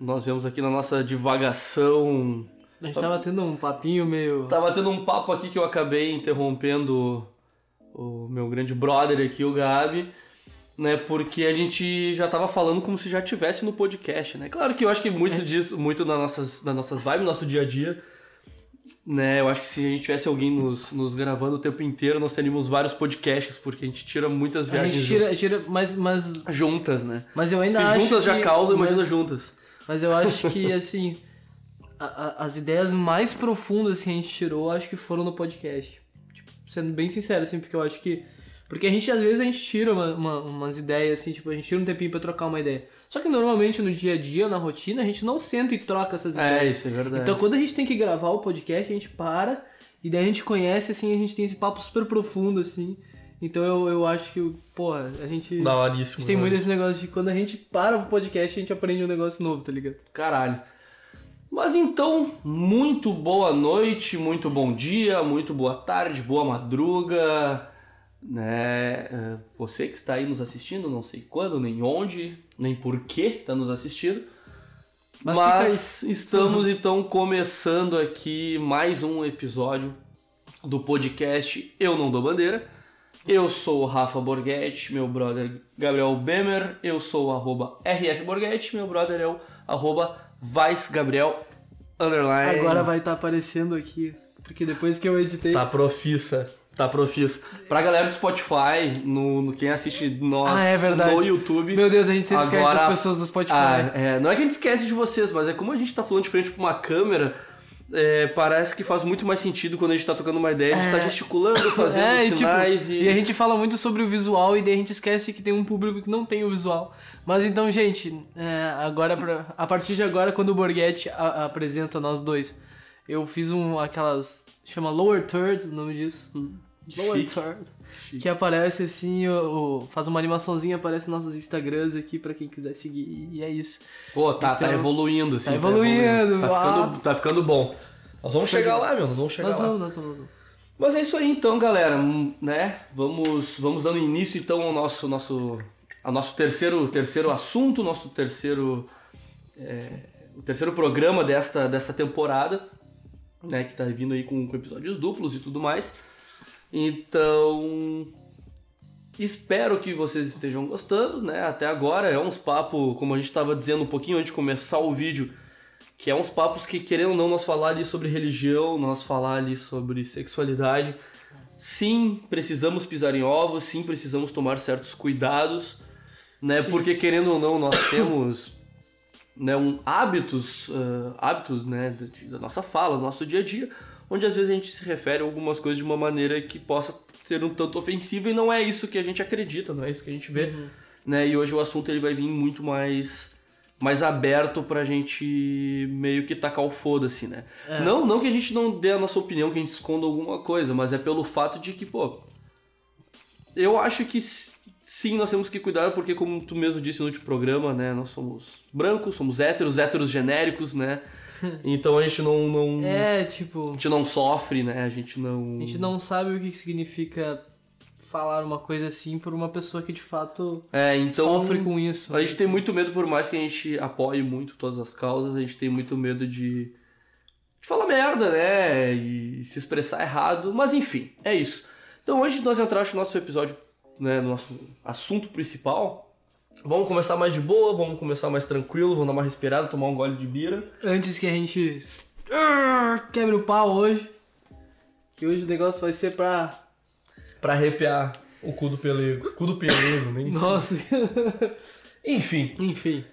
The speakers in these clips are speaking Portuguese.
Nós vemos aqui na nossa divagação. A gente tava tendo um papinho meio. Tava tendo um papo aqui que eu acabei interrompendo o, o meu grande brother aqui, o Gabi, né? Porque a gente já tava falando como se já tivesse no podcast, né? Claro que eu acho que muito disso, muito das nossas, das nossas vibes, nosso dia a dia, né? Eu acho que se a gente tivesse alguém nos, nos gravando o tempo inteiro, nós teríamos vários podcasts, porque a gente tira muitas A viagens gente tira, tira mas, mas, juntas, juntas, né? mas eu ainda Se acho. juntas já que- causam, mas- imagina juntas. Mas eu acho que, assim, a- a- as ideias mais profundas que a gente tirou, acho que foram no podcast. Tipo, sendo bem sincero, assim, porque eu acho que. Porque a gente, às vezes, a gente tira uma- uma- umas ideias, assim, tipo, a gente tira um tempinho pra trocar uma ideia. Só que normalmente no dia a dia, na rotina, a gente não senta e troca essas É, ideias. isso é verdade. Então quando a gente tem que gravar o podcast, a gente para e daí a gente conhece, assim, a gente tem esse papo super profundo, assim. Então eu, eu acho que, porra, a gente. da A gente tem muito esse negócio de quando a gente para o podcast, a gente aprende um negócio novo, tá ligado? Caralho. Mas então, muito boa noite, muito bom dia, muito boa tarde, boa madruga, né? É, Você que está aí nos assistindo, não sei quando, nem onde, nem por que está nos assistindo. Mas Mas, estamos então começando aqui mais um episódio do podcast Eu Não Dou Bandeira. Eu sou o Rafa Borghetti, meu brother Gabriel Bemer, eu sou o arroba RF Borghetti, meu brother é o arroba ViceGabriel underline. Agora vai estar aparecendo aqui, porque depois que eu editei. Tá profissa, tá profissa. Pra galera do Spotify, no, no- quem assiste nós Ah, é no YouTube... Meu Deus, a gente sempre esquece Agora- das pessoas do Spotify. Ah, é, não é que a gente esquece de vocês, mas é como a gente tá falando de frente pra uma câmera, é, parece que faz muito mais sentido quando a gente tá tocando uma ideia, a gente É. tá gesticulando, fazendo É, e, tipo, sinais e... e a gente fala muito sobre o visual e daí a gente esquece que tem um público que não tem o visual. Mas então, gente, é, agora pra- a partir de agora, quando o Borghetti a- apresenta nós dois, eu fiz um aquelas. chama Lower Third o nome disso. Lower Que aparece assim, o, o- faz uma animaçãozinha, aparece nossos Instagrams aqui pra quem quiser seguir, e é isso. Pô, tá, tá Então, evoluindo, assim. tá evoluindo, Tá, ah. ficando, tá ficando bom. Nós vamos chegar lá, meu, nós vamos chegar Nós lá. vamos, nós vamos. nós vamos. Mas é isso aí então, galera, né? Vamos, vamos dando início então ao nosso, nosso, ao nosso terceiro, terceiro assunto, nosso terceiro, é, o terceiro programa desta, dessa temporada, né? Que tá vindo aí com, com episódios duplos e tudo mais. Então, espero que vocês estejam gostando, né? Até agora é uns papos, como a gente estava dizendo um pouquinho antes de começar o vídeo, que é uns papos que, querendo ou não, nós falar ali sobre religião, nós falar ali sobre sexualidade. Sim, precisamos pisar em ovos, sim, precisamos tomar certos cuidados, né? Porque, querendo ou não, nós temos né, um, hábitos, ah, hábitos né, da, da nossa fala, do nosso dia a dia, onde às vezes a gente se refere a algumas coisas de uma maneira que possa ser um tanto ofensiva e não é isso que a gente acredita, não é isso que a gente vê. Né? E hoje o assunto ele vai vir muito mais mais aberto pra gente meio que tacar o foda-se, né? Não, não que a gente não dê a nossa opinião, que a gente esconda alguma coisa, mas é pelo fato de que, pô, eu acho que sim, nós temos que cuidar, porque como tu mesmo disse no último programa, né, nós somos brancos, somos héteros, héteros genéricos, né? Então a gente não, não É, a tipo, gente não sofre, né? A gente não a gente não sabe o que que significa falar uma coisa assim por uma pessoa que de fato É, então sofre com isso. A gente tem muito medo, por mais que a gente apoie muito todas as causas, a gente tem muito medo de, de falar merda, né? E se expressar errado. Mas enfim, é isso. Então, antes de nós entrarmos no nosso episódio, né, no nosso assunto principal, vamos começar mais de boa, vamos começar mais tranquilo, vamos dar uma respirada, tomar um gole de bira. Antes que a gente ah, quebre o pau hoje, que hoje o negócio vai ser pra. Pra arrepiar o cu do pelego. Cu do pelego, nem Nossa. Enfim. Enfim,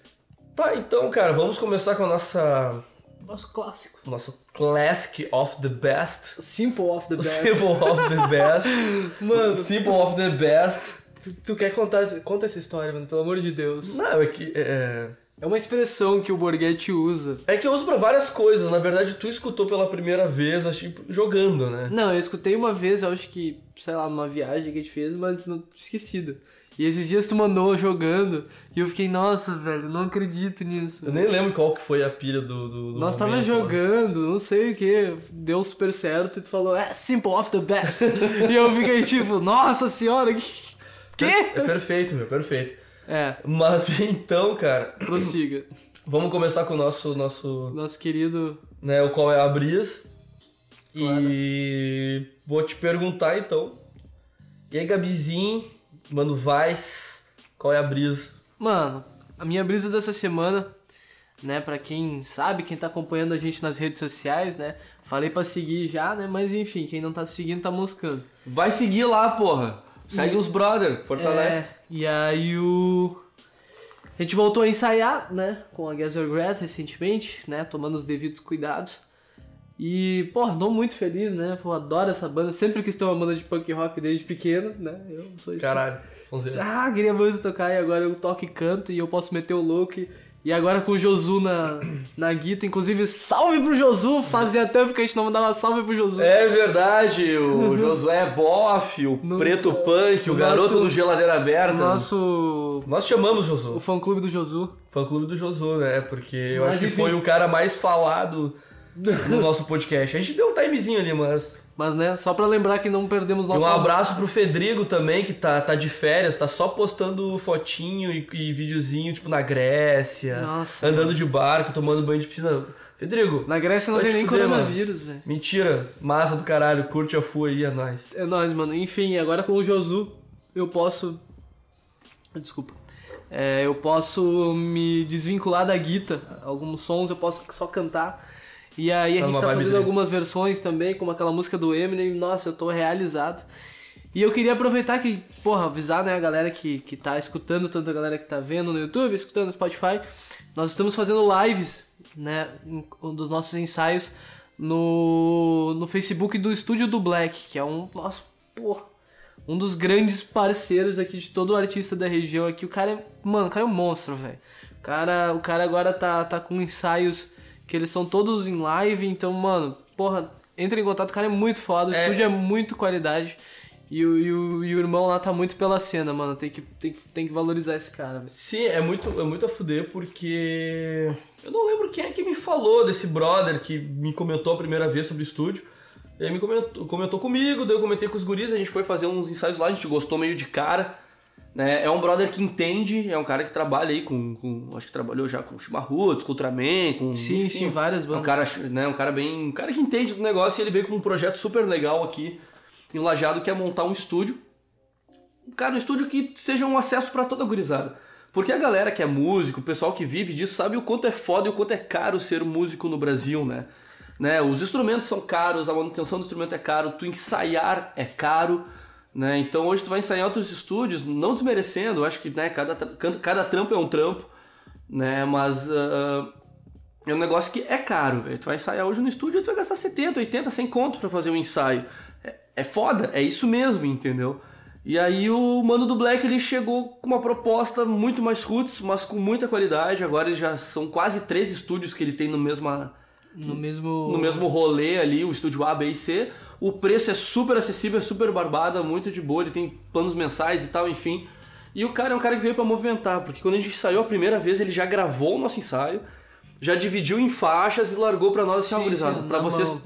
Tá, então, cara, vamos começar com a nossa. nosso clássico. Nosso Classic of the Best. Simple of the best. Simple of the Best. Mano, Simple of the Best. Tu, tu quer contar essa- conta essa história, mano, pelo amor de Deus. Não, é que. É, É uma expressão que o Borghetti usa. é que eu uso pra várias coisas. Na verdade, tu escutou pela primeira vez, acho que jogando, né? Não, eu escutei uma vez, eu acho que, sei lá, numa viagem que a gente fez, mas não esquecido. E esses dias tu mandou jogando e eu fiquei, nossa, velho, não acredito nisso. Eu nem lembro qual que foi a pilha do. do, do Nós tava né? jogando, não sei o que, deu super certo e tu falou, é simple of the best. e eu fiquei tipo, nossa senhora, que. É Quê? perfeito, meu, perfeito. É, Mas então, cara, prossiga. Vamos começar com o nosso, nosso Nosso querido. né, o qual é a brisa. E vou te perguntar então. E aí, Gabizinho, Mano Vaz, qual é a brisa? Mano, a minha brisa dessa semana, né, pra quem sabe, quem tá acompanhando a gente nas redes sociais, né, falei pra seguir já, né, mas enfim, quem não tá seguindo tá moscando. Vai seguir lá, porra. Segue os brother, fortalece. É, e aí o. A gente voltou a ensaiar, né, com a Gather Grass recentemente, né, tomando os devidos cuidados. E, pô, tô muito feliz, né, pô, adoro essa banda, sempre quis ter uma banda de punk rock desde pequeno, né, eu sou isso. Caralho. Vamos ver. Ah, queria muito tocar e agora eu toco e canto e eu posso meter o louco. E, e agora com o Josu na, na guita, inclusive, salve pro Josu! Fazia tempo que a gente não mandava salve pro Josu. É verdade, o Josué Boff, o No- Preto Punk, o garoto nosso- do Geladeira O Aberta. nosso. Nós chamamos O Josu. fã clube do Josu. Fã clube do Josu, né? Porque eu Mas acho que enfim. foi o cara mais falado no nosso podcast. A gente deu um timezinho ali, mas. Mas, né, só pra lembrar que não perdemos E nosso. um abraço pro Fedrigo também, que tá, tá de férias, tá só postando fotinho e, e videozinho, tipo, na Grécia. Nossa, Andando de barco, tomando banho de piscina. Fedrigo, Na Grécia não tem te nem fuder, coronavírus, velho. mentira. Massa do caralho, curte a FU aí, é nóis. É nóis, mano. Enfim, agora com o Josu, eu posso. Desculpa. É, eu posso me desvincular da guita. Alguns sons eu posso só cantar. E aí a Tá gente numa tá fazendo dele. algumas versões também, como aquela música do Eminem. Nossa, eu tô realizado. E eu queria aproveitar que, porra, avisar né, a galera que, que tá escutando, tanto a galera que tá vendo no YouTube, escutando no Spotify. Nós estamos fazendo lives, né, um dos nossos ensaios no, no Facebook do Estúdio do Black, que é um, nossa, porra, um dos grandes parceiros aqui de todo artista da região aqui. O cara é, mano, o cara é um monstro, velho. O cara, o cara agora tá, tá com ensaios que eles são todos em live, então, mano, porra, entra em contato, o cara é muito foda, o É. estúdio é muito qualidade. E o, e, o, e o irmão lá tá muito pela cena, mano. Tem que, tem, que- tem que valorizar esse cara, velho. Sim, é muito, é muito a fuder porque. Eu não lembro quem é que me falou desse brother que me comentou a primeira vez sobre o estúdio. Ele me comentou, comentou comigo, daí eu comentei com os guris, a gente foi fazer uns ensaios lá, a gente gostou meio de cara. Né? É um brother que entende, é um cara que trabalha aí com. com- acho que trabalhou já com Chimarruts, com Ultraman, com. Sim, enfim, sim, várias é um bandas. cara, né, um cara bem. Um cara que entende do negócio e ele veio com um projeto super legal aqui em Lajado, que é montar um estúdio cara, um estúdio que seja um acesso pra toda a gurizada. Porque a galera que é músico, o pessoal que vive disso, sabe o quanto é foda e o quanto é caro ser músico no Brasil, né? né? Os instrumentos são caros, a manutenção do instrumento é caro, tu ensaiar é caro, né? Então hoje tu vai ensaiar em outros estúdios, não desmerecendo, acho que né, cada, cada trampo é um trampo, né? Mas ah, é um negócio que é caro, velho. Tu vai ensaiar hoje no estúdio, tu vai gastar 70, 80, 100 conto pra fazer um ensaio. É, é foda, é isso mesmo, entendeu? E aí o Mano do Black ele chegou com uma proposta muito mais roots, mas com muita qualidade. Agora já são quase três estúdios que ele tem no mesmo, No mesmo. no mesmo rolê ali, o estúdio A, B e C. O preço é super acessível, é super barbada, muito de boa, ele tem planos mensais e tal, enfim. E o cara é um cara que veio pra movimentar, porque quando a gente ensaiou a primeira vez, ele já gravou o nosso ensaio, já dividiu em faixas e largou pra nós assim, pra na vocês, mão.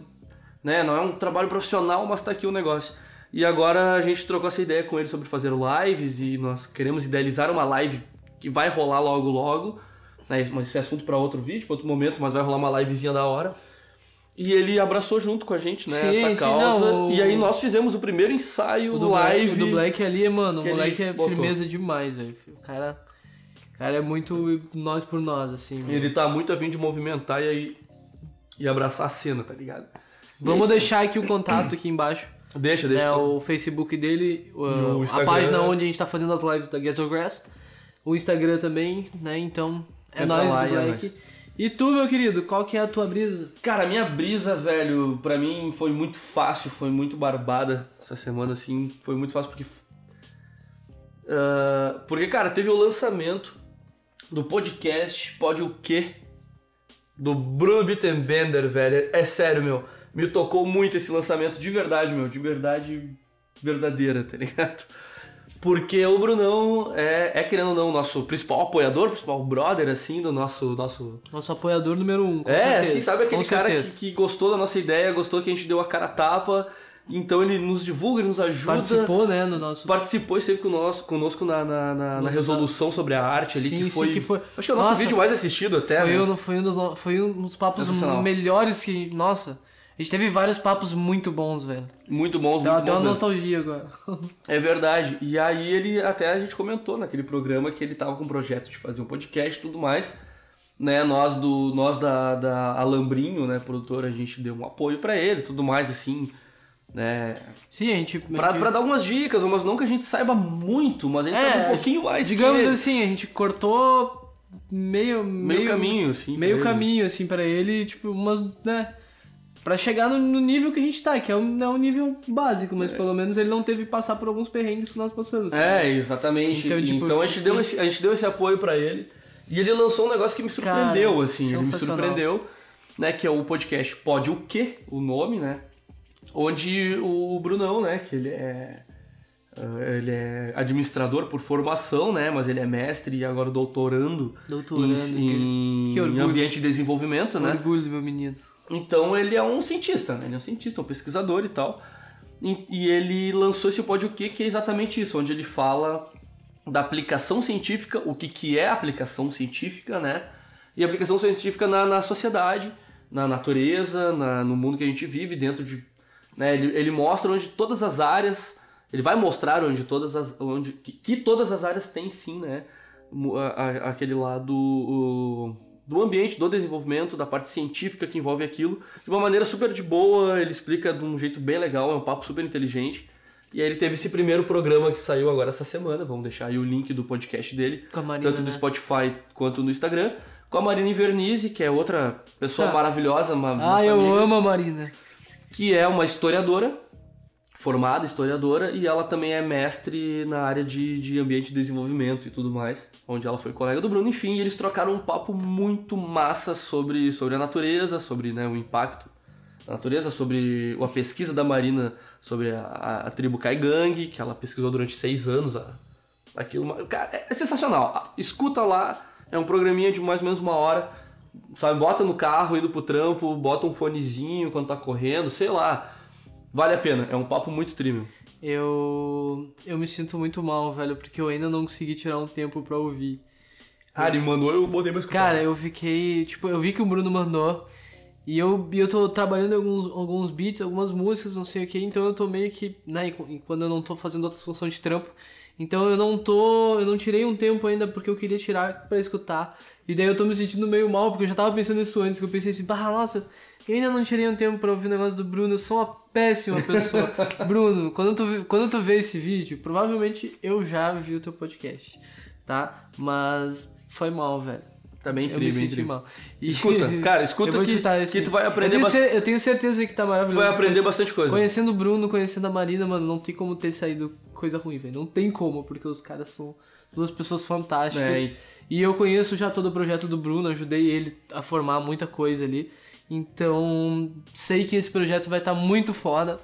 né, não é um trabalho profissional, mas tá aqui o negócio. E agora a gente trocou essa ideia com ele sobre fazer lives e nós queremos idealizar uma live que vai rolar logo logo, né, mas isso é assunto pra outro vídeo, pra outro momento, mas vai rolar uma livezinha da hora. E ele abraçou junto com a gente, né, Sim, essa sim, causa. não, o- E aí nós fizemos o primeiro ensaio O do, Black, live. o do Black ali, mano, o moleque é botou. firmeza demais, velho. O cara, o cara é muito nós por nós, assim. Ele tá muito a fim de movimentar e aí e abraçar a cena, tá ligado? Vamos isso. deixar aqui o contato aqui embaixo. Deixa, deixa. É o Facebook dele, o- a página onde a gente tá fazendo as lives da Ghetto Grass. O Instagram também, né? Então, é lá do e é Black. E tu, meu querido, qual que é a tua brisa? Cara, minha brisa, velho, pra mim foi muito fácil, foi muito barbada essa semana, assim, foi muito fácil porque. Ah, porque, cara, teve o lançamento do podcast Pode o Quê? Do Bruno Bittenbender, velho. É sério, meu. Me tocou muito esse lançamento, de verdade, meu. De verdade verdadeira, tá ligado? Porque o Brunão é, é querendo ou não, o nosso principal apoiador, principal brother, assim, do nosso, nosso Nosso apoiador número um, é, certeza. sim, sabe aquele com cara que, que gostou da nossa ideia, gostou que a gente deu a cara a tapa Então ele nos divulga, ele nos ajuda. Participou, né, no nosso... Participou e esteve conosco, conosco na, na, na, na resolução sobre a arte ali, Sim, que, sim, foi, que foi- Acho que é o nosso Nossa, vídeo mais assistido até, Foi, né? um, foi, um dos, foi um dos papos melhores que... Nossa, a gente teve vários papos muito bons, velho. Muito bons, Deu muito até uma bons mesmo. nostalgia agora. É verdade. E aí ele até a gente comentou naquele programa que ele tava com um projeto de fazer um podcast e tudo mais. Né, nós do nós da, da Alambrinho, né, produtora, a gente deu um apoio pra ele, e tudo mais assim, né, Sim, a gente... Pra, dar algumas dicas, mas não que a gente saiba muito, mas a gente É, sabe um pouquinho mais que Digamos ele. assim, a gente cortou meio... meio, caminho, assim. Meio caminho, assim, pra ele, tipo, umas, né... Pra chegar no, no nível que a gente tá, que é um, é um nível básico, mas pelo menos ele não teve que passar por alguns perrengues que nós passamos. É, exatamente. Então, Então, tipo, a, gente deu esse, a gente deu esse apoio pra ele. E ele lançou um negócio que me surpreendeu, Cara, assim. Ele me surpreendeu, né? Que é o podcast Pode o Quê? O nome, né? Onde o Brunão, né? Que ele é. eh, Ele é administrador por formação, né? Mas ele é mestre e agora doutorando, Doutorando, em, que- em, que em orgulho. ambiente de desenvolvimento, né? Orgulho do meu menino. Então ele é um cientista, né? Ele é um cientista, um pesquisador e tal. E, e ele lançou esse Pode o Quê? Que é exatamente isso, onde ele fala da aplicação científica, o que, que é aplicação científica, né? E aplicação científica na, na sociedade, na natureza, na- no mundo que a gente vive, dentro de. Né? Ele, ele mostra onde todas as áreas. Ele vai mostrar onde todas as. Onde, que, que todas as áreas têm sim, né? A- a- aquele lado. o- do ambiente, do desenvolvimento, da parte científica que envolve aquilo, de uma maneira super de boa, ele explica de um jeito bem legal, é um papo super inteligente. E aí ele teve esse primeiro programa que saiu agora essa semana, vamos deixar aí o link do podcast dele, Marina, tanto no né? Spotify quanto no Instagram, com a Marina Invernizzi, que é outra pessoa Ah. maravilhosa, uma Ah, eu amiga, amo a Marina. que é uma historiadora, formada historiadora, e ela também é mestre na área de, de ambiente de desenvolvimento e tudo mais, onde ela foi colega do Bruno. Enfim, eles trocaram um papo muito massa sobre, sobre a natureza, sobre né, o impacto da natureza, sobre a pesquisa da Marina sobre a, a, tribo Kaigang, que ela pesquisou durante seis anos. A, aquilo, cara, é, é sensacional. Escuta lá, é um programinha de mais ou menos uma hora, sabe? Bota no carro, indo pro trampo, bota um fonezinho quando tá correndo, sei lá. Vale a pena, é um papo muito trímio. Eu. Eu me sinto muito mal, velho, porque eu ainda não consegui tirar um tempo pra ouvir. Ah, ele mandou, eu botei pra escutar. Cara, eu fiquei. Tipo, eu vi que o Bruno mandou. E eu, e eu tô trabalhando em alguns, alguns beats, algumas músicas, não sei o que, então eu tô meio que. Né, e quando eu não tô fazendo outras funções de trampo. Então eu não tô. Eu não tirei um tempo ainda porque eu queria tirar pra escutar. E daí eu tô me sentindo meio mal, porque eu já tava pensando nisso antes, que eu pensei assim, bah, nossa, eu ainda não tirei um tempo pra ouvir o negócio do Bruno, eu sou uma péssima pessoa. Bruno, quando tu, quando tu vê esse vídeo, provavelmente eu já vi o teu podcast, tá? Mas foi mal, velho. Tá bem Eu me incrível, senti incrível. mal. E- Escuta, cara, escuta que, que tu vai aprender eu tenho, eu tenho certeza que tá maravilhoso. Tu vai aprender Conhece- bastante coisa. Conhecendo o Bruno, conhecendo a Marina, mano, não tem como ter saído coisa ruim, velho. Não tem como, porque os caras são duas pessoas fantásticas. É, e- e... eu conheço já todo o projeto do Bruno, ajudei ele a formar muita coisa ali. Então, sei que esse projeto vai estar muito foda.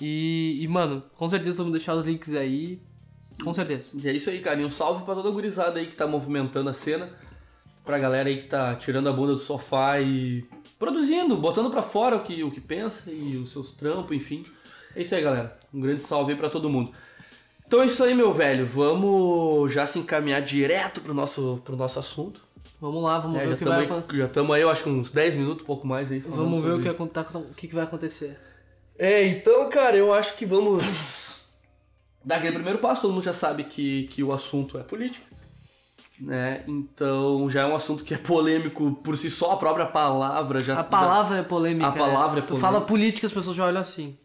E, e, mano, com certeza vamos deixar os links aí. Com certeza. E é isso aí, cara. E um salve pra toda a gurizada aí que tá movimentando a cena. Pra galera aí que tá tirando a bunda do sofá e produzindo, botando pra fora o que, o que pensa e os seus trampos, enfim. É isso aí, galera. Um grande salve aí pra todo mundo. Então é isso aí, meu velho. Vamos já se encaminhar direto pro nosso, pro nosso assunto. Vamos lá, vamos É, ver já o que vai acontecer. já estamos aí, eu acho que uns 10 minutos, um pouco mais aí. Vamos ver o sobre- que, tá- o que que vai acontecer. É, então, cara, eu acho que vamos dar aquele primeiro passo. Todo mundo já sabe que, que o assunto é política. Né? Então já é um assunto que é polêmico por si só, a própria palavra já. A palavra é polêmica. A palavra é Tu polêmica. fala política, as pessoas já olham assim.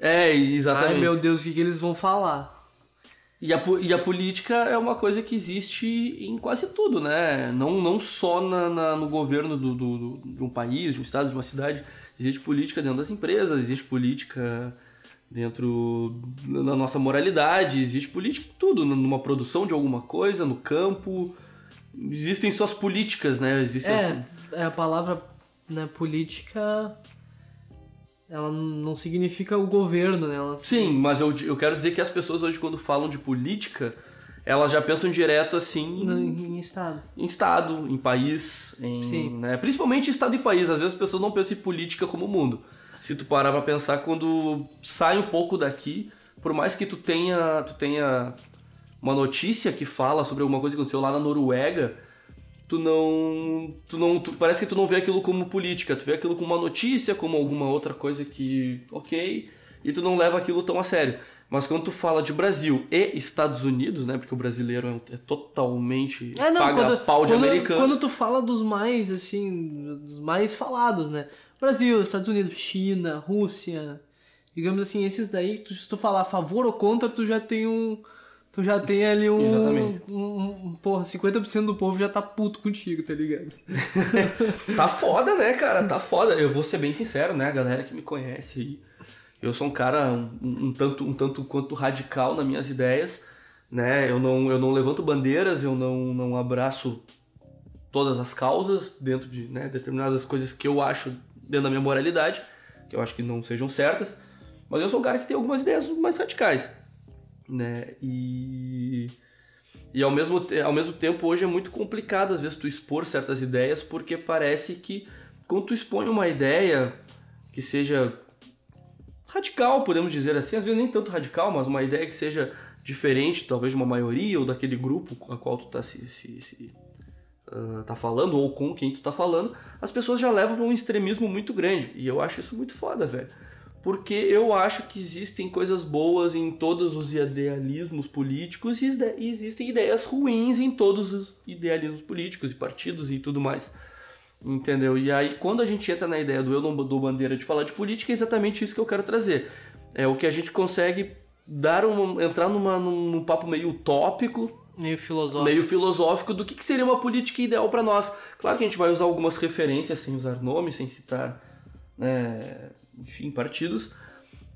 já- É, exatamente. Ai meu Deus, o que, que eles vão falar? E a, e a política é uma coisa que existe em quase tudo, né? Não, não só na, na- no governo do, do- do- de um país, de um estado, de uma cidade. Existe política dentro das empresas, existe política dentro da nossa moralidade, existe política em tudo, numa produção de alguma coisa, no campo. Existem suas políticas, né? Existem as- É, é a palavra né, política. Ela não significa o governo, né? Ela, Sim, mas eu, eu quero dizer que as pessoas hoje, quando falam de política, elas já pensam direto assim. no- em estado. em estado, em país, em, Sim. né? principalmente estado e país. Às vezes as pessoas não pensam em política como mundo. Se tu parar pra pensar, quando sai um pouco daqui, por mais que tu tenha, tu tenha uma notícia que fala sobre alguma coisa que aconteceu lá na Noruega, tu não. Tu não tu, parece que tu não vê aquilo como política, tu vê aquilo como uma notícia, como alguma outra coisa que. ok, e tu não leva aquilo tão a sério. Mas quando tu fala de Brasil e Estados Unidos, né? Porque o brasileiro é, é totalmente É, não, paga quando, pau de quando, americano. quando tu fala dos mais, assim, dos mais falados, né? Brasil, Estados Unidos, China, Rússia, digamos assim, esses daí, se tu falar a favor ou contra, tu já tem um... Tu já tem ali um... Exatamente. um, um porra, 50% do povo já tá puto contigo, tá ligado? Tá foda, né, cara? Tá foda. Eu vou ser bem sincero, né? A galera que me conhece aí. Eu sou um cara um, um tanto, um tanto quanto radical nas minhas ideias, né? Eu não, eu não levanto bandeiras, eu não, não abraço todas as causas dentro de né, determinadas coisas que eu acho dentro da minha moralidade, que eu acho que não sejam certas. Mas eu sou um cara que tem algumas ideias mais radicais, né? E e ao mesmo, ao mesmo tempo, hoje é muito complicado, às vezes, tu expor certas ideias, porque parece que quando tu expõe uma ideia que seja radical, podemos dizer assim, às vezes nem tanto radical, mas uma ideia que seja diferente, talvez, de uma maioria ou daquele grupo a qual tu tá se, se, se, ah, tá falando, ou com quem tu tá falando, as pessoas já levam pra um extremismo muito grande. E eu acho isso muito foda, velho. Porque eu acho que existem coisas boas em todos os idealismos políticos e existem ideias ruins em todos os idealismos políticos e partidos e tudo mais. Entendeu? E aí, quando a gente entra na ideia do eu não dou bandeira de falar de política, é exatamente isso que eu quero trazer. É o que a gente consegue dar um, entrar numa, num, num papo meio utópico, Meio filosófico. meio filosófico do que, que seria uma política ideal para nós. Claro que a gente vai usar algumas referências sem usar nomes, sem citar, né, enfim, partidos,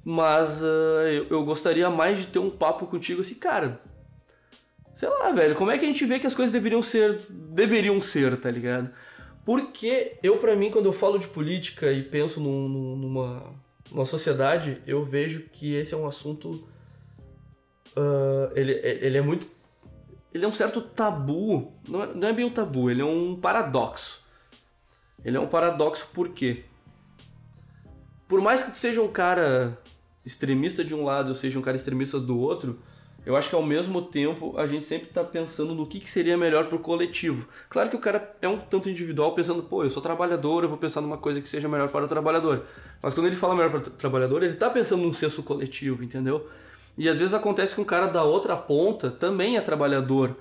mas ah, eu, eu gostaria mais de ter um papo contigo assim, cara. Sei lá, velho, como é que a gente vê que as coisas deveriam ser, deveriam ser, tá ligado? Porque eu, pra mim, quando eu falo de política e penso num- num- numa, numa sociedade, eu vejo que esse é um assunto. ah, ele, ele é muito ele é um certo tabu. Não é, não é bem um tabu, ele é um paradoxo. Ele é um paradoxo por quê? Por mais que tu seja um cara extremista de um lado ou seja um cara extremista do outro, eu acho que ao mesmo tempo a gente sempre tá pensando no que, que seria melhor pro coletivo. Claro que o cara é um tanto individual pensando, pô, eu sou trabalhador, eu vou pensar numa coisa que seja melhor para o trabalhador. Mas quando ele fala melhor para o trabalhador, ele tá pensando num senso coletivo, entendeu? E às vezes acontece que um cara da outra ponta também é trabalhador.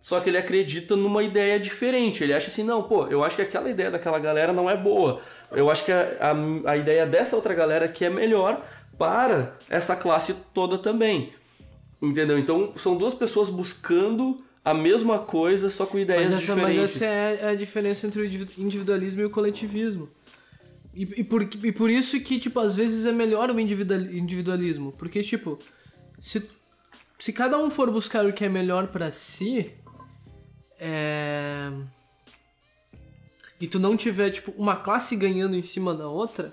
Só que ele acredita numa ideia diferente. Ele acha assim, não, pô, eu acho que aquela ideia daquela galera não é boa. Eu acho que a, a, a ideia dessa outra galera que é melhor para essa classe toda também. Entendeu? Então são duas pessoas buscando a mesma coisa, só com ideias Mas essa, mas diferentes. essa é a diferença entre o individu- individualismo e o coletivismo. E, e, por, e por isso que, tipo, às vezes é melhor o individual- individualismo. Porque, tipo, se, se cada um for buscar o que é melhor pra si, é... e tu não tiver, tipo, uma classe ganhando em cima da outra,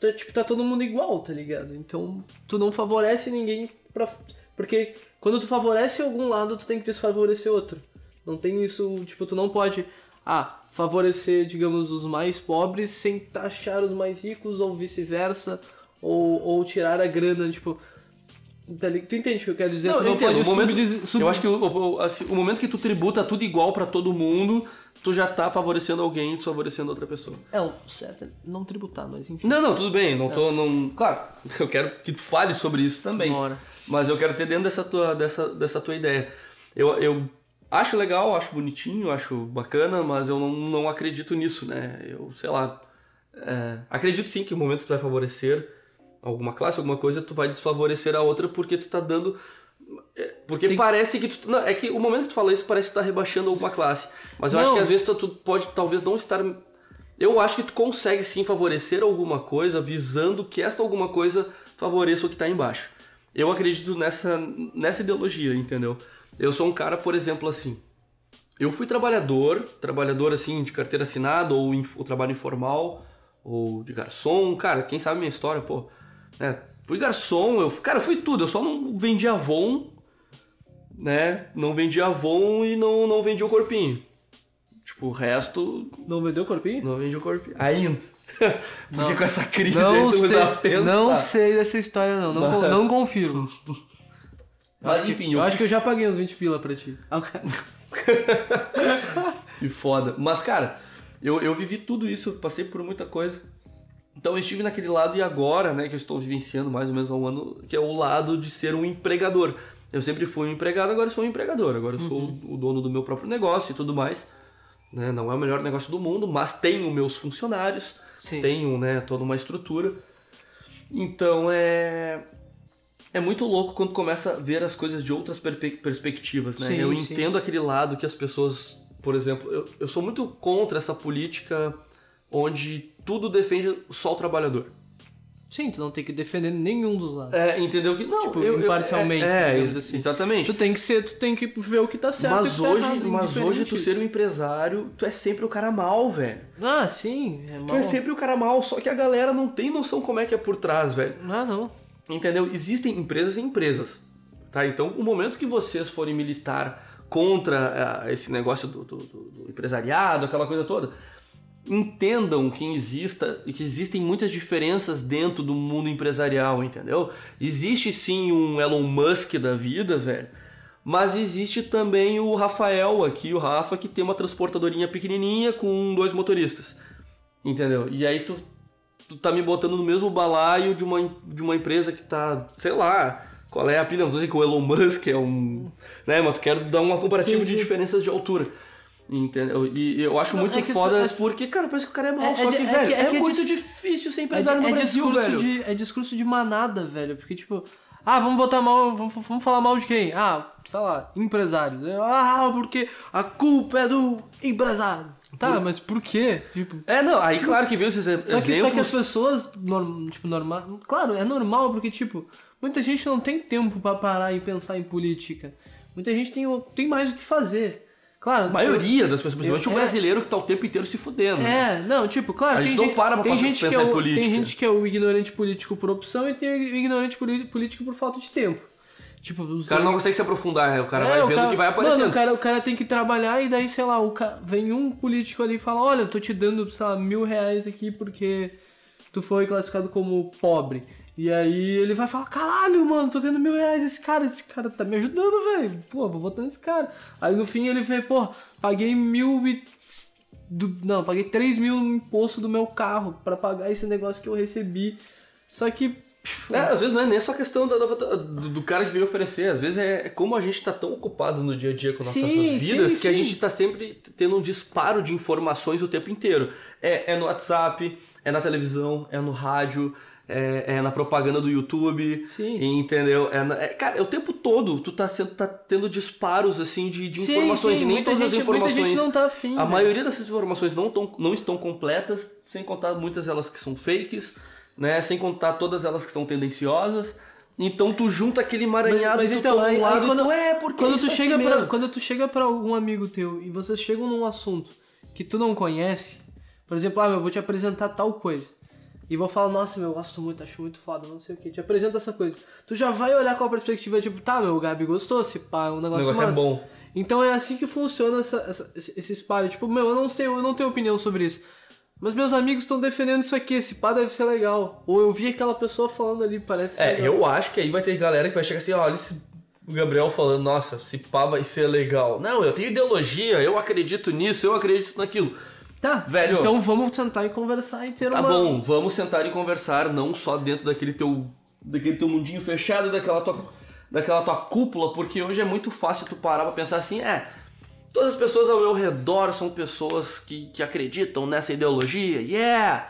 tá, tipo, tá todo mundo igual, tá ligado? Então, tu não favorece ninguém pra... Porque quando tu favorece algum lado, tu tem que desfavorecer outro. Não tem isso, tipo, tu não pode, ah, favorecer, digamos, os mais pobres sem taxar os mais ricos ou vice-versa, ou, ou tirar a grana, tipo... tá Tu entende o que eu quero dizer? Não, tu eu não entendo. pode momento, sub- Eu acho que o, o- assim, o momento que tu tributa tudo igual pra todo mundo, tu já tá favorecendo alguém e desfavorecendo outra pessoa. É, o certo é não tributar, mas enfim. Não, não, tudo bem, não tô. Não, claro, eu quero que tu fale sobre isso também. Bora. Mas eu quero ser dentro dessa tua, dessa, dessa tua ideia. Eu, eu acho legal, acho bonitinho, acho bacana, mas eu não, não acredito nisso, né? Eu, sei lá. é, acredito sim que o momento que tu vai favorecer alguma classe, alguma coisa, tu vai desfavorecer a outra porque tu tá dando. Porque Tem- parece que tu. Não, é que o momento que tu fala isso parece que tu tá rebaixando alguma classe. Mas eu acho Não. que às vezes tu, tu pode talvez não estar. Eu acho que tu consegue sim favorecer alguma coisa visando que esta alguma coisa favoreça o que tá embaixo. Eu acredito nessa, nessa ideologia, entendeu? Eu sou um cara, por exemplo, assim. Eu fui trabalhador, trabalhador assim de carteira assinada ou, ou trabalho informal ou de garçom, cara, quem sabe minha história, pô, né? Fui garçom, eu, cara, eu fui tudo, eu só não vendi Avon, né? Não vendi Avon e não não vendi o corpinho. Tipo, o resto Não vendeu o corpinho? não vendi o corpinho. Ainda. Porque Não. com essa crise Não sei, não sei dessa história não, não, Mas- não confirmo. Mas acho que- enfim, eu eu acho que eu já paguei uns 20 pila pra ti. Ah, Que foda. Mas, cara, eu, eu vivi tudo isso, passei por muita coisa. Então eu estive naquele lado e agora, né, que eu estou vivenciando mais ou menos há um ano, que é o lado de ser um empregador. Eu sempre fui um empregado, agora eu sou um empregador. Agora eu sou o dono do meu próprio negócio e tudo mais. Né? Não é o melhor negócio do mundo, mas tenho meus funcionários, Sim. tenho né, toda uma estrutura. Então é. É muito louco quando começa a ver as coisas de outras perspectivas, né? Sim, eu sim. entendo aquele lado que as pessoas, por exemplo, eu, eu sou muito contra essa política onde tudo defende só o trabalhador. Sim, tu não tem que defender nenhum dos lados. É, entendeu que não, Tipo, eu, eu- imparcialmente, É, é, digamos assim. exatamente. Tu tem que ser, tu tem que ver o que tá certo o Mas que tá hoje, errado, mas hoje tu ser um empresário, tu é sempre o cara mal, velho. Ah, sim, é Tu mal. é sempre o cara mal, só que a galera não tem noção como é que é por trás, velho. Ah, não. Entendeu? Existem empresas e empresas. Tá? Então, o momento que vocês forem militar contra ah, esse negócio do, do- do- do empresariado, aquela coisa toda, entendam que exista que existem muitas diferenças dentro do mundo empresarial, entendeu? Existe sim um Elon Musk da vida, velho. Mas existe também o Rafael aqui, o Rafa, que tem uma transportadorinha pequenininha com dois motoristas. Entendeu? E aí tu, tu tá me botando no mesmo balaio de uma, de uma empresa que tá, sei lá, qual é a pilha, não dizendo que o Elon Musk é um. Né, mas tu quero dar uma comparativa Sim, de sim. diferenças de altura. Entendeu? E eu acho muito é foda pessoas- porque, cara, parece que o cara é mal. É- é só que, é velho, é, é é muito difícil ser É, empresário é no Brasil, discurso velho. de, é discurso de manada, velho. Porque, tipo, ah, vamos votar mal, vamos, vamos falar mal de quem? Ah, sei lá, empresário. Ah, porque a culpa é do empresário. Tá, mas por quê? Tipo, É, não, aí claro que veio esses ex- só que, exemplos. só que as pessoas, norm, tipo, normal. Claro, é normal, porque, tipo, muita gente não tem tempo pra parar e pensar em política. Muita gente tem, tem mais o que fazer. Claro, A maioria das pessoas, principalmente eu- o é- brasileiro que tá o tempo inteiro se fudendo. né? É, não, tipo, claro, A gente não para pra tem gente que pensar é em o, política. Tem gente que é o ignorante político por opção e tem o ignorante político por falta de tempo. Tipo, O cara não dois- consegue se aprofundar, né? o cara É, vai o vendo cara- que vai Mano, aparecendo. o cara, o cara tem que trabalhar e daí, sei lá, o ca... vem um político ali e fala, olha, eu tô te dando, sei lá, mil reais aqui porque tu foi classificado como pobre. E aí ele vai falar, caralho, mano, tô ganhando mil reais esse cara, esse cara tá me ajudando, velho. Pô, vou votar nesse cara. Aí no fim ele vê, pô, paguei mil e... do- Não, paguei três mil no imposto do meu carro pra pagar esse negócio que eu recebi. Só que... É, às vezes não é nem só questão da- da- do, cara que veio oferecer, às vezes é, é como a gente tá tão ocupado no dia a dia com nossas Sim, nossas vidas sim, que a sim. gente tá sempre tendo um disparo de informações o tempo inteiro. É, é no WhatsApp, é na televisão, é no rádio, é, é na propaganda do YouTube, Sim. entendeu? É na- é- cara, é o tempo todo tu tá, sendo, tá tendo disparos assim de, de Sim, informações sim, e nem muita todas as gente- muita informações. gente não tá afim, a velho. maioria dessas informações não, tão, não estão completas, sem contar muitas delas que são fakes, né? Sem contar todas elas que são tendenciosas. Então tu junta aquele emaranhado Mas tu então, aí- aí lado e quando- tu é, porque quando tu chega pra, quando tu chega para algum amigo teu e vocês chegam num assunto que tu não conhece, por exemplo, ah, eu vou te apresentar tal coisa. E vou falar, nossa, meu, eu gosto muito, acho muito foda, não sei o que. Te apresenta essa coisa. Tu já vai olhar com a perspectiva, tipo, tá, meu, o Gabi gostou, se pá, é um O negócio, negócio é massa. bom. Então é assim que funciona essa, essa- esse espalho. Tipo, meu, eu não sei, eu não tenho opinião sobre isso. Mas meus amigos estão defendendo isso aqui, esse pá deve ser legal. Ou eu vi aquela pessoa falando ali, parece É, legal. eu acho que aí vai ter galera que vai chegar assim, olha esse Gabriel falando, nossa, esse pá vai ser legal. Não, eu tenho ideologia, eu acredito nisso, eu acredito naquilo. Tá, Velho. Então vamos sentar e conversar e ter Tá uma... bom, vamos sentar e conversar, não só dentro daquele teu, daquele teu mundinho fechado, daquela tua, daquela tua cúpula, porque hoje é muito fácil tu parar pra pensar assim, é, todas as pessoas ao meu redor são pessoas que, que acreditam nessa ideologia, yeah!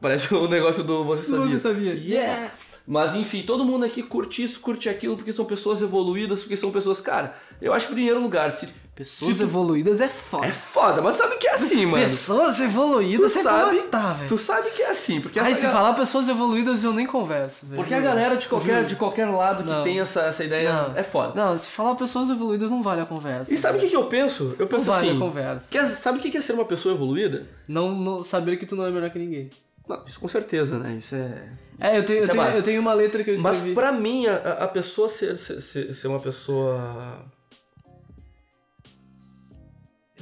Parece o negócio do Você Sabia. Você Sabia, Yeah! Mas enfim, todo mundo aqui curte isso, curte aquilo, porque são pessoas evoluídas, porque são pessoas, cara, eu acho que em primeiro lugar, se... Pessoas tu- evoluídas é foda. É foda, mas tu sabe que é assim, mano. Pessoas Tu evoluídas é sabe, matar, velho. tu sabe que é assim, porque Aí se ga- falar pessoas evoluídas eu nem converso, velho. porque a galera de qualquer, Juro. de qualquer lado que Não. tem essa, essa ideia Não. é foda. Não, se falar pessoas evoluídas não vale a conversa. E sabe o que, que eu penso? Eu penso Não vale assim. a conversa. que é- sabe o que que é ser uma pessoa evoluída? Não, não saber que tu não é melhor que ninguém. Não, isso com certeza, né? Isso é. É, eu tenho, eu Isso é tenho, eu tenho uma letra que eu Mas escrevi. pra mim, a, a pessoa ser, ser, ser uma pessoa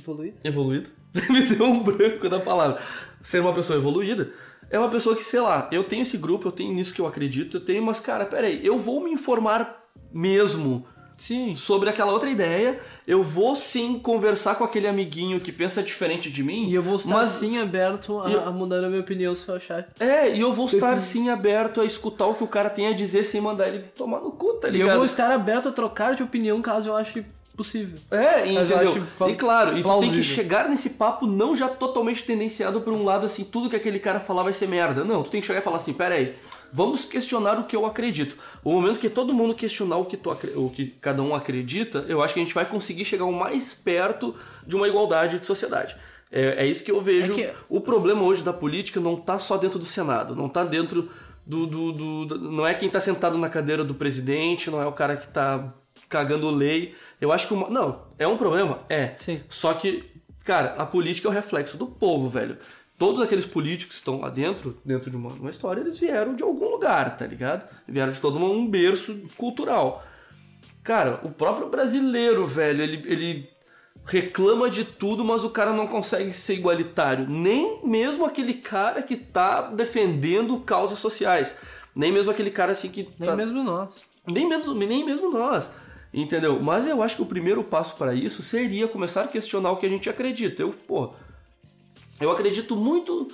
Evoluída? evoluída Me deu um branco da palavra. Ser uma pessoa evoluída é uma pessoa que, sei lá, eu tenho esse grupo, eu tenho nisso que eu acredito, eu tenho, mas, cara, peraí, eu vou me informar mesmo Sim. sobre aquela outra ideia, eu vou sim conversar com aquele amiguinho que pensa diferente de mim. E eu vou estar mas sim aberto a, eu- a mudar a minha opinião se eu achar. É, e eu vou estar sim aberto a escutar o que o cara tem a dizer sem mandar ele tomar no cu, tá E ligado? eu vou estar aberto a trocar de opinião caso eu ache possível. É, entendeu? acho E claro, e tu tem que chegar nesse papo não já totalmente tendenciado por um lado assim, tudo que aquele cara falar vai ser merda. Não, tu tem que chegar e falar assim, pera aí, vamos questionar o que eu acredito. O momento que todo mundo questionar o que, tu, o que cada um acredita, eu acho que a gente vai conseguir chegar o mais perto de uma igualdade de sociedade. É, é isso que eu vejo. É que- O problema hoje da política não tá só dentro do Senado, não tá dentro do. do, do- do- não é quem tá sentado na cadeira do presidente, não é o cara que tá cagando lei. Eu acho que. Uma, não, é um problema? É. Sim. Só que, cara, a política é o reflexo do povo, velho. Todos aqueles políticos que estão lá dentro, dentro de uma, uma história, eles vieram de algum lugar, tá ligado? Vieram de todo uma- um berço cultural. Cara, o próprio brasileiro, velho, ele, ele reclama de tudo, mas o cara não consegue ser igualitário. Nem mesmo aquele cara que tá defendendo causas sociais. Nem mesmo aquele cara assim que Nem tá... mesmo nós. Nem mesmo, nem mesmo nós. Entendeu? Mas eu acho que o primeiro passo para isso seria começar a questionar o que a gente acredita. Eu, pô, eu acredito muito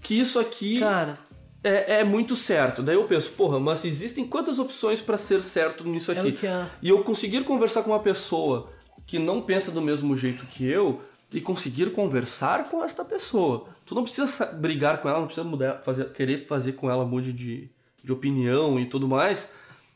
que isso aqui Cara, é, é muito certo. Daí eu penso, porra, mas existem quantas opções para ser certo nisso É aqui? que é. E eu conseguir conversar com uma pessoa que não pensa do mesmo jeito que eu e conseguir conversar com esta pessoa. Tu não precisa sa- brigar com ela, não precisa mudar, fazer, querer fazer com ela um monte de, de opinião e tudo mais,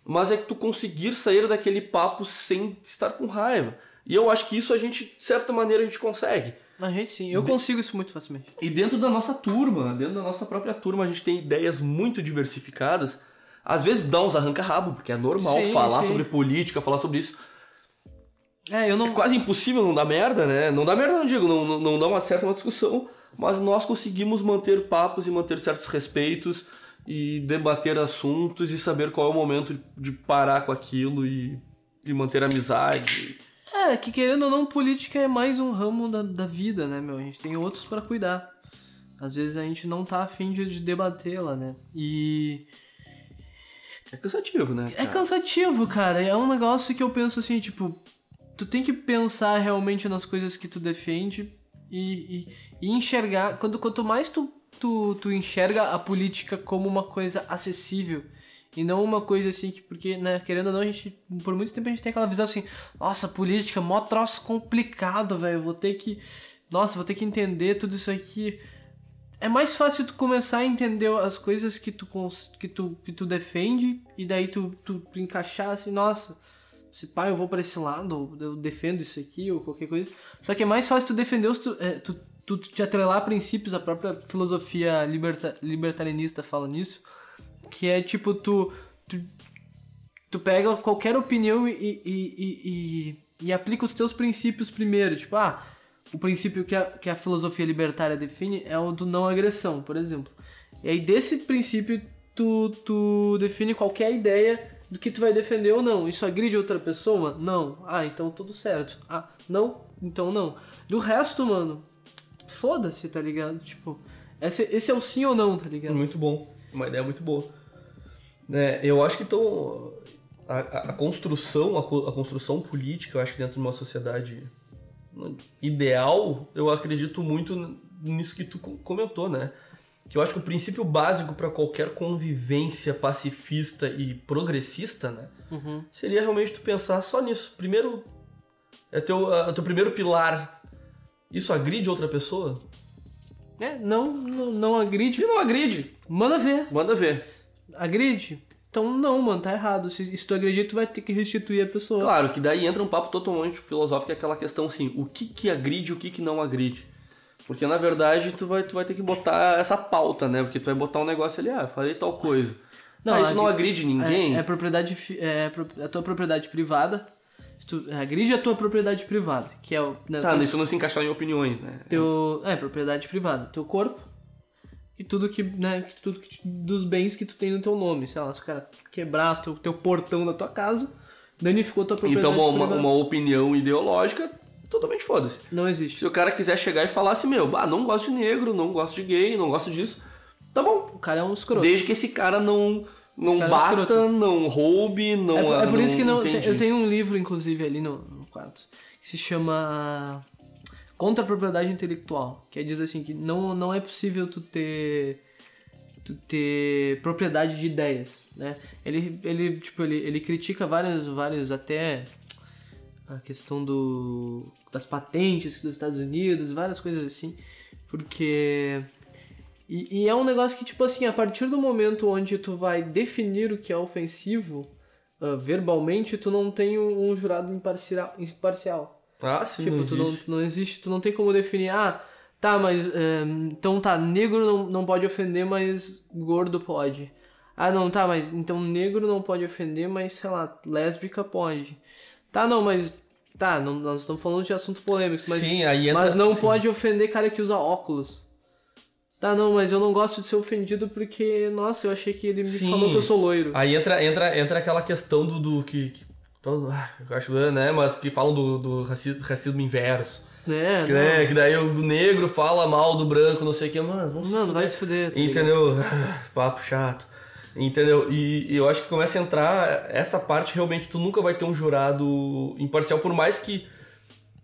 mas é que tu conseguir sair daquele papo sem estar com raiva. E eu acho que isso a gente, de certa maneira, a gente consegue. a gente sim. Eu consigo isso muito facilmente. E dentro da nossa turma, dentro da nossa própria turma, a gente tem ideias muito diversificadas. Às vezes dá uns arranca-rabo, porque é normal Sim, falar sim. sobre política, falar sobre isso. É, eu É não. quase impossível não dar merda, né? Não dá merda, não digo, não, não, não dá uma certa uma discussão, mas nós conseguimos manter papos e manter certos respeitos e debater assuntos e saber qual é o momento de parar com aquilo e, e manter amizade. É, que querendo ou não, política é mais um ramo da, da vida, né, meu? A gente tem outros pra cuidar. Às vezes a gente não tá afim de, de debatê-la, né? E. É cansativo, né? É cara? cansativo, cara. É um negócio que eu penso assim, tipo, tu tem que pensar realmente nas coisas que tu defende e, e, e enxergar. Quando, quanto mais tu, tu, tu enxerga a política como uma coisa acessível e não uma coisa assim que, porque, né, querendo ou não, a gente, por muito tempo a gente tem aquela visão assim, nossa, política, mó troço complicado, velho, vou ter que, nossa, vou ter que entender tudo isso aqui. É mais fácil tu começar a entender as coisas que tu, que tu, que tu defende e daí tu, tu, encaixar assim, nossa, se pá, eu vou pra esse lado, eu defendo isso aqui, ou qualquer coisa. Só que é mais fácil tu defender os tu, é, tu, tu te atrelar a princípios, a própria filosofia liberta, libertarianista fala nisso, que é tipo, tu, tu, tu pega qualquer opinião e, e, e, e, aplica os teus princípios primeiro, tipo, ah, o princípio que a, que a filosofia libertária define é o do não agressão, por exemplo. E aí desse princípio tu, tu define qualquer ideia do que tu vai defender ou não. Isso agride outra pessoa? Não. Ah, então tudo certo. Ah, não? Então não. Do resto, mano, foda-se, tá ligado? Tipo, esse, esse é o sim ou não, tá ligado? Muito bom. Uma ideia muito boa. É, eu acho que então a, a- construção, a, a construção política, eu acho que dentro de uma sociedade ideal, eu acredito muito nisso que tu co- comentou, né? Que eu acho que o princípio básico para qualquer convivência pacifista e progressista, né? Uhum. Seria realmente tu pensar só nisso. Primeiro, é teu, a- teu primeiro pilar. Isso agride outra pessoa? É, não, não, não agride. Se não agride, Manda ver. manda ver. Agride? Então não, mano, tá errado. Se, se tu agredir, tu vai ter que restituir a pessoa. Claro, que daí entra um papo totalmente filosófico, é aquela questão assim, o que que agride e o que que não agride. Porque na verdade tu vai, tu vai ter que botar essa pauta, né? Porque tu vai botar um negócio ali, ah, falei tal coisa. Não, Não, isso não agri- agride ninguém. É, é propriedade, é, pro- a tua propriedade privada. Se tu agride a tua propriedade privada, que é o. Né, Tá, teu, isso não se encaixar em opiniões, né? teu, é, propriedade privada. Teu corpo e tudo que, né, tudo que, dos bens que tu tem no teu nome. Sei lá, se o cara quebrar teu, teu portão da tua casa, danificou tua propriedade Então uma, uma, privada. uma opinião ideológica totalmente foda-se. Não existe. Se o cara quiser chegar e falar assim, meu, ah, não gosto de negro, não gosto de gay, não gosto disso, tá bom. O cara é um escroto. Desde que esse cara não, não bata, escroto. não roube, não. É, por- é por isso que não, eu tenho um livro, inclusive, ali no, no quarto, que se chama Contra a Propriedade Intelectual, que diz assim que não, não é possível tu ter tu ter propriedade de ideias, né? Ele, ele tipo, ele, ele critica vários, vários até a questão do das patentes dos Estados Unidos, várias coisas assim, porque e, e é um negócio que, tipo assim, a partir do momento onde tu vai definir o que é ofensivo ah, verbalmente, tu não tem um, um jurado imparcial. imparcial. Ah, sim, tipo, não tu, não, existe. tu não existe, tu não tem como definir, ah, tá, mas eh, então tá, negro não, não pode ofender, mas gordo pode. Ah, não, tá, mas então negro não pode ofender, mas sei lá, lésbica pode. Tá, não, mas. Tá, não, nós estamos falando de assuntos polêmicos, mas. Sim, entra- mas não pode ofender cara que usa óculos. Tá, não, mas eu não gosto de ser ofendido porque, nossa, eu achei que ele me Sim. falou que eu sou loiro. Aí entra, entra, entra aquela questão do, do que. que todo, ah, eu acho, né? Mas que falam do, do racismo, racismo inverso. né? Que, né, que daí o negro fala mal do branco, não sei o que, mano. Vamos se Mano, fuder. vai se fuder. tá? Entendeu? Papo chato. Entendeu? E, e eu acho que começa a entrar essa parte, realmente, tu nunca vai ter um jurado imparcial, por mais que.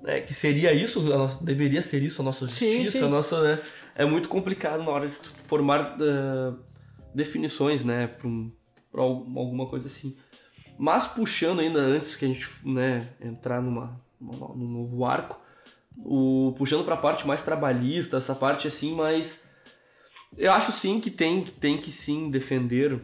né, que seria isso, a nossa- deveria ser isso a nossa Sim, justiça, sim. a nossa. Né, é muito complicado na hora de formar ah, definições, né, pra, um- alguma coisa assim. Mas puxando ainda antes que a gente né, entrar numa, numa- num novo arco, o, puxando pra parte mais trabalhista, essa parte assim mais. Eu acho sim que tem, tem que sim defender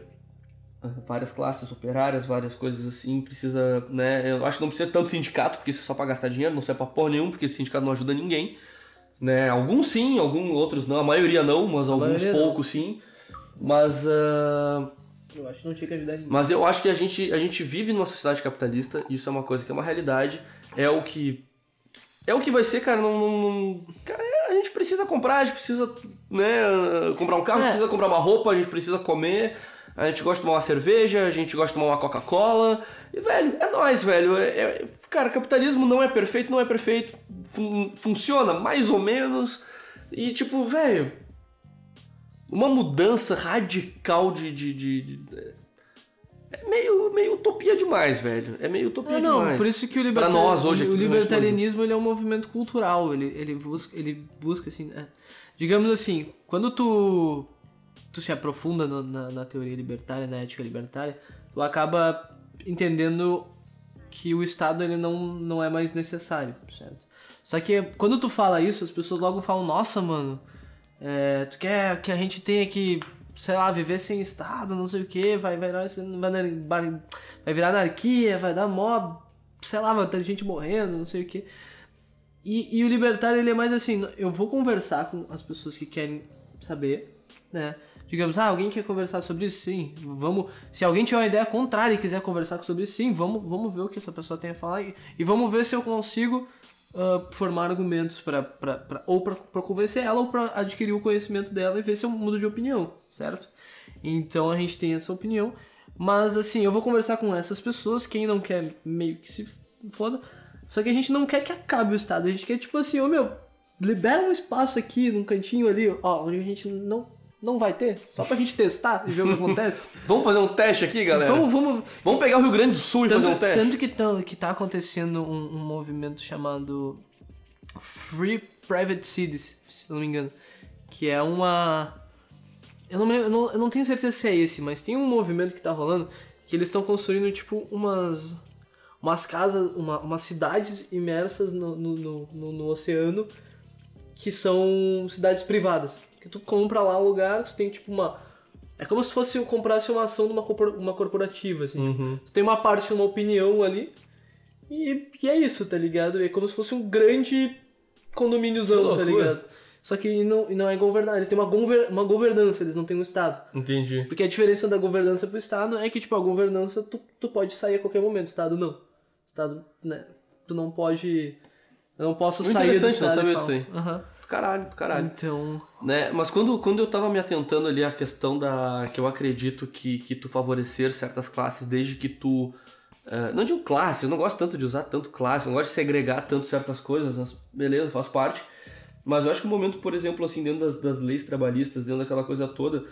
ah, várias classes operárias, várias coisas assim, precisa, né, eu acho que não precisa tanto sindicato, porque isso é só pra gastar dinheiro, não serve pra porra nenhum, porque esse sindicato não ajuda ninguém, né, alguns sim, alguns outros não, a maioria não, mas alguns maioria não. poucos sim, mas, ah, Eu acho que não tinha que ajudar ninguém. mas eu acho que a gente, a gente vive numa sociedade capitalista, isso é uma coisa que é uma realidade, é o que é o que vai ser, cara, não, não- cara, a gente precisa comprar, a gente precisa, né, comprar um carro, a gente É. precisa comprar uma roupa, a gente precisa comer, a gente gosta de tomar uma cerveja, a gente gosta de tomar uma Coca-Cola, e, velho, é nóis, velho, é, é- cara, capitalismo não é perfeito, não é perfeito, fun- funciona mais ou menos, e, tipo, velho, uma mudança radical de... de, de- de- é meio, meio utopia demais, velho, é meio utopia Ah, não, demais. por isso que o, Pra liberta... nós hoje aqui, o libertarianismo ele é um movimento cultural. Ele, ele, busca, ele busca, assim, é, digamos assim, quando tu, tu se aprofunda no- na, na teoria libertária, na ética libertária, tu acaba entendendo que o Estado ele não, não é mais necessário, certo? Só que quando tu fala isso, as pessoas logo falam, nossa, mano, é, tu quer que a gente tenha que, sei lá, viver sem Estado, não sei o que, vai, vai, vai, vai, virar anarquia, vai dar mó, sei lá, vai ter gente morrendo, não sei o que. E, e o libertário, ele é mais assim, eu vou conversar com as pessoas que querem saber, né? Digamos, ah, alguém quer conversar sobre isso? Sim, vamos... Se alguém tiver uma ideia contrária e quiser conversar sobre isso, sim, vamos, vamos ver o que essa pessoa tem a falar e, e vamos ver se eu consigo ah, formar argumentos pra- ou pra convencer ela ou pra adquirir o conhecimento dela e ver se eu mudo de opinião, certo? Então a gente tem essa opinião, mas assim, eu vou conversar com essas pessoas, quem não quer meio que se foda, só que a gente não quer que acabe o Estado, a gente quer tipo assim, ô meu, libera um espaço aqui, num cantinho ali, ó, onde a gente não, não vai ter, só pra gente testar e ver o que acontece. Vamos fazer um teste aqui, galera? vamos, vamos, Vamos pegar o Rio Grande do Sul e tanto, fazer um teste? tanto que, tá, que tá acontecendo um, um movimento chamado Free Private Cities, se não me engano. Que é uma. Eu não, lembro- eu não, eu não tenho certeza se é esse, mas tem um movimento que tá rolando que eles estão construindo tipo umas. Umas casas, uma, umas cidades imersas no, no, no, no- no oceano que são cidades privadas. Que tu compra lá um lugar, tu tem tipo uma. É como se fosse eu comprasse uma ação de uma, uma corporativa, assim. Uhum. Tu tem uma parte, uma opinião ali. E, e é isso, tá ligado? É como se fosse um grande condomíniozão, tá ligado? Só que não, não é governado. Eles têm uma, gover- uma governança, eles não têm um Estado. Entendi. Porque a diferença da governança pro Estado é que, tipo, a governança tu, tu pode sair a qualquer momento, o Estado não. O Estado, né? Tu não pode. Eu não posso Muito sair do interessante, não Estado. sabia disso aí. Aham. Do caralho, do caralho. Então. Né? Mas quando, quando eu tava me atentando ali à questão da. que eu acredito que, que tu favorecer certas classes desde que tu Uh, não digo classe, eu não gosto tanto de usar tanto classe, não gosto de segregar tanto certas coisas, mas beleza, faz parte. Mas eu acho que o momento, por exemplo, assim, dentro das, das leis trabalhistas, dentro daquela coisa toda,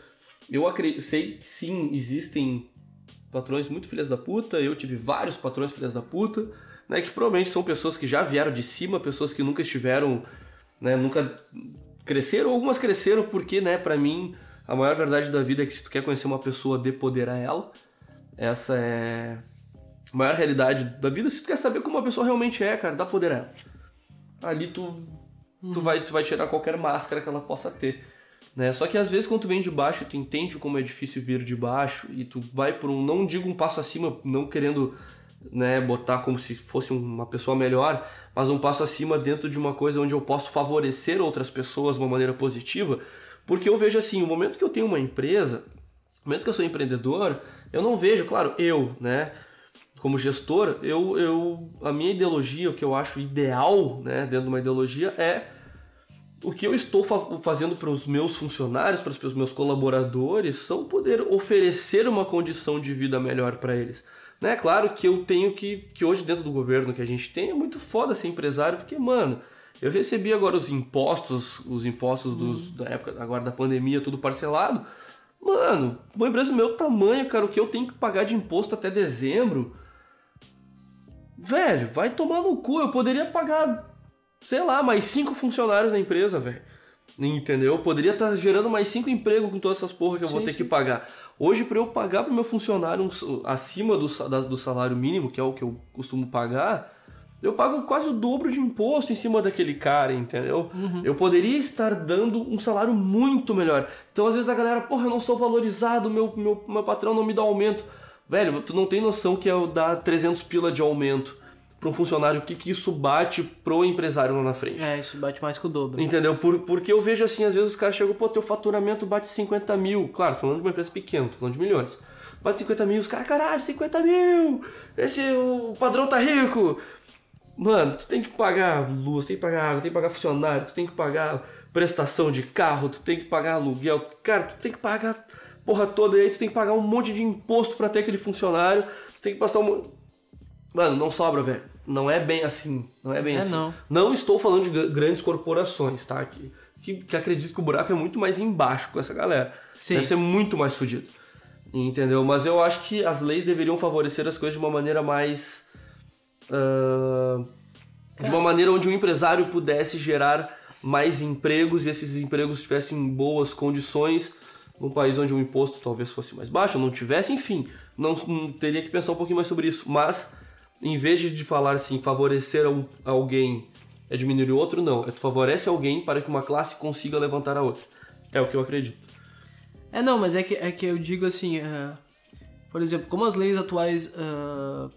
eu acredito, sei que sim, existem patrões muito filhas da puta, eu tive vários patrões filhas da puta, né, que provavelmente são pessoas que já vieram de cima, pessoas que nunca estiveram, né, nunca cresceram, algumas cresceram porque, né, para mim, a maior verdade da vida é que se tu quer conhecer uma pessoa, dê poder a ela. Essa é a maior realidade da vida. Se tu quer saber como uma pessoa realmente é, cara, dá poder a ela. Ali tu, tu, vai, tu vai tirar qualquer máscara que ela possa ter. Né? Só que às vezes quando tu vem de baixo, tu entende como é difícil vir de baixo e tu vai por um, não digo um passo acima, não querendo né, botar como se fosse uma pessoa melhor, mas um passo acima dentro de uma coisa onde eu posso favorecer outras pessoas de uma maneira positiva, porque eu vejo assim, o momento que eu tenho uma empresa, o momento que eu sou empreendedor, eu não vejo, claro, eu, né, como gestor, eu, eu a minha ideologia, o que eu acho ideal, né, dentro de uma ideologia é o que eu estou fa fazendo para os meus funcionários, para os meus colaboradores, são poder oferecer uma condição de vida melhor para eles. Né? Claro que eu tenho que, que hoje dentro do governo que a gente tem, é muito foda ser empresário, porque, mano, eu recebi agora os impostos, os impostos dos, da época agora da pandemia, tudo parcelado. Mano, uma empresa do meu tamanho, cara, o que eu tenho que pagar de imposto até dezembro, velho, vai tomar no cu. Eu poderia pagar, sei lá, mais cinco funcionários na empresa, velho. Entendeu? Eu poderia estar tá gerando mais cinco empregos com todas essas porra que eu sim, vou ter sim. que pagar. Hoje, para eu pagar para meu funcionário um, acima do, do salário mínimo, que é o que eu costumo pagar, eu pago quase o dobro de imposto em cima daquele cara, entendeu? Uhum. Eu poderia estar dando um salário muito melhor. Então, às vezes, a galera, porra, eu não sou valorizado, meu, meu, meu patrão não me dá aumento. Velho, tu não tem noção que é dar 300 pila de aumento um funcionário, o que, que isso bate pro empresário lá na frente. É, isso bate mais que o dobro. Entendeu? Por, porque eu vejo assim, às vezes os caras chegam, pô, teu faturamento bate 50 mil. Claro, falando de uma empresa pequena, tô falando de milhões. Bate 50 mil, os caras, caralho, 50 mil! Esse, o padrão tá rico! Mano, tu tem que pagar luz, tem que pagar água, tem que pagar funcionário, tu tem que pagar prestação de carro, tu tem que pagar aluguel. Cara, tu tem que pagar porra toda e aí tu tem que pagar um monte de imposto para ter aquele funcionário. Tu tem que passar um. Mano, não sobra, velho. Não é bem assim. Não é bem é assim. Não. não estou falando de grandes corporações, tá? Que, que, que, acredito que o buraco é muito mais embaixo com essa galera. Sim. Deve ser muito mais fodido. Entendeu? Mas eu acho que as leis deveriam favorecer as coisas de uma maneira mais. Uh, de uma maneira onde o empresário pudesse gerar mais empregos e esses empregos tivessem boas condições num país onde o imposto talvez fosse mais baixo, não tivesse, enfim, não, não, teria que pensar um pouquinho mais sobre isso. Mas, em vez de falar assim, favorecer alguém é diminuir o outro, não. É tu favorece alguém para que uma classe consiga levantar a outra. É o que eu acredito. É, não, mas é que, é que eu digo assim, uh, por exemplo, como as leis atuais. Uh,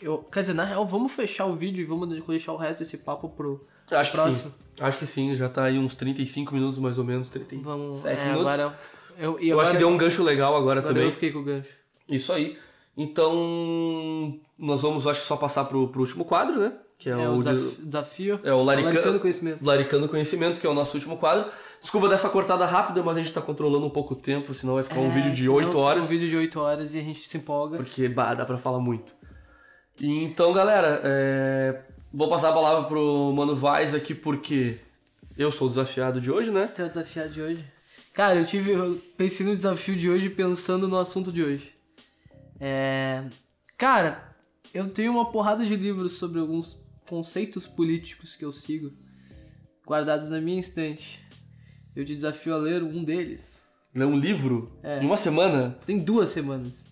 eu, quer dizer, na real, vamos fechar o vídeo e vamos deixar o resto desse papo pro Acho próximo. Que sim. Acho que sim, já tá aí uns 35 minutos mais ou menos, 37 Vamos, é, minutos. Agora, eu, eu agora, acho que deu um gancho legal agora, agora também. Eu fiquei com o gancho. Isso aí. Então, nós vamos, acho que só passar pro, pro último quadro, né? Que é, é o, desafio. É o Laricano, Laricano Conhecimento. Laricano Conhecimento, que é o nosso último quadro. Desculpa dessa cortada rápida, mas a gente tá controlando um pouco o tempo, senão vai ficar é, um vídeo de 8 horas. um vídeo de 8 horas e a gente se empolga. Porque, bah, dá pra falar muito. E, então, galera, é... vou passar a palavra pro Mano Vaz aqui, porque eu sou o desafiado de hoje, né? Tu é o desafiado de hoje. Cara, eu tive. Eu pensei no desafio de hoje pensando no assunto de hoje. É. Cara, eu tenho uma porrada de livros sobre alguns conceitos políticos que eu sigo, guardados na minha estante. Eu te desafio a ler um deles. Ler um livro? É. Em uma semana? Tem duas semanas.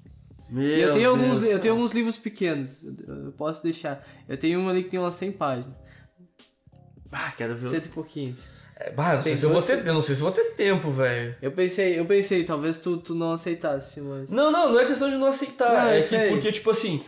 Meu eu tenho Deus alguns, eu tenho alguns livros pequenos, eu posso deixar. Eu tenho um ali que tem umas 100 páginas. Ah, quero ver. Cento e pouquinhos. É, bah, não sei se eu, vou ter, eu não sei se vou ter tempo, velho. Eu pensei, eu pensei, talvez tu, tu não aceitasse, mas. Não, não, não é questão de não aceitar. Não, é que porque, tipo assim,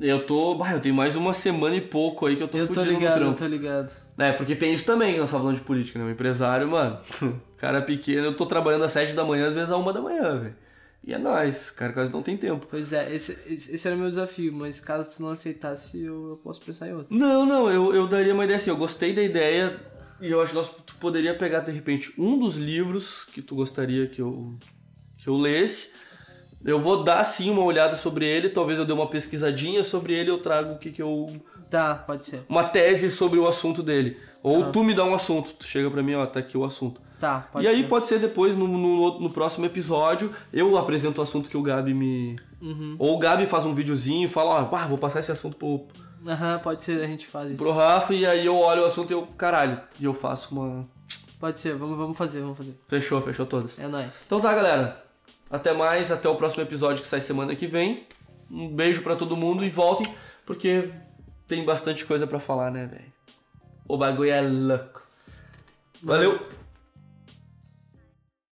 eu tô. Bah, eu tenho mais uma semana e pouco aí que eu tô eu tô ligado, no trampo. Eu tô ligado. É, porque tem isso também que nós falando de política, né? O empresário, mano, cara pequeno, eu tô trabalhando às sete da manhã, às vezes às uma da manhã, velho. E é nóis, cara quase não tem tempo. Pois é, esse, esse era o meu desafio, mas caso tu não aceitasse, eu, eu posso pensar em outro. Não, não, eu, eu daria uma ideia assim, eu gostei da ideia e eu acho que nós, tu poderia pegar, de repente, um dos livros que tu gostaria que eu, que eu lesse Eu vou dar sim uma olhada sobre ele, talvez eu dê uma pesquisadinha sobre ele, eu trago o que, que eu. Tá, pode ser. Uma tese sobre o assunto dele. Ou tu me dá um assunto, tu chega pra mim, ó, tá aqui o assunto. Tá, pode e aí ser. pode ser depois, no, no, no próximo episódio, eu apresento o assunto que o Gabi me. Uhum. Ou o Gabi faz um videozinho e fala, ó, ah, vou passar esse assunto pro, Aham, pode ser, a gente faz isso. pro Rafa, e aí eu olho o assunto e eu, caralho, e eu faço uma. Pode ser, vamos, vamos fazer, vamos fazer. Fechou, fechou todas. É nóis. Então tá, galera. Até mais, até o próximo episódio que sai semana que vem. Um beijo pra todo mundo e voltem, porque tem bastante coisa pra falar, né, velho? O bagulho é louco. Valeu.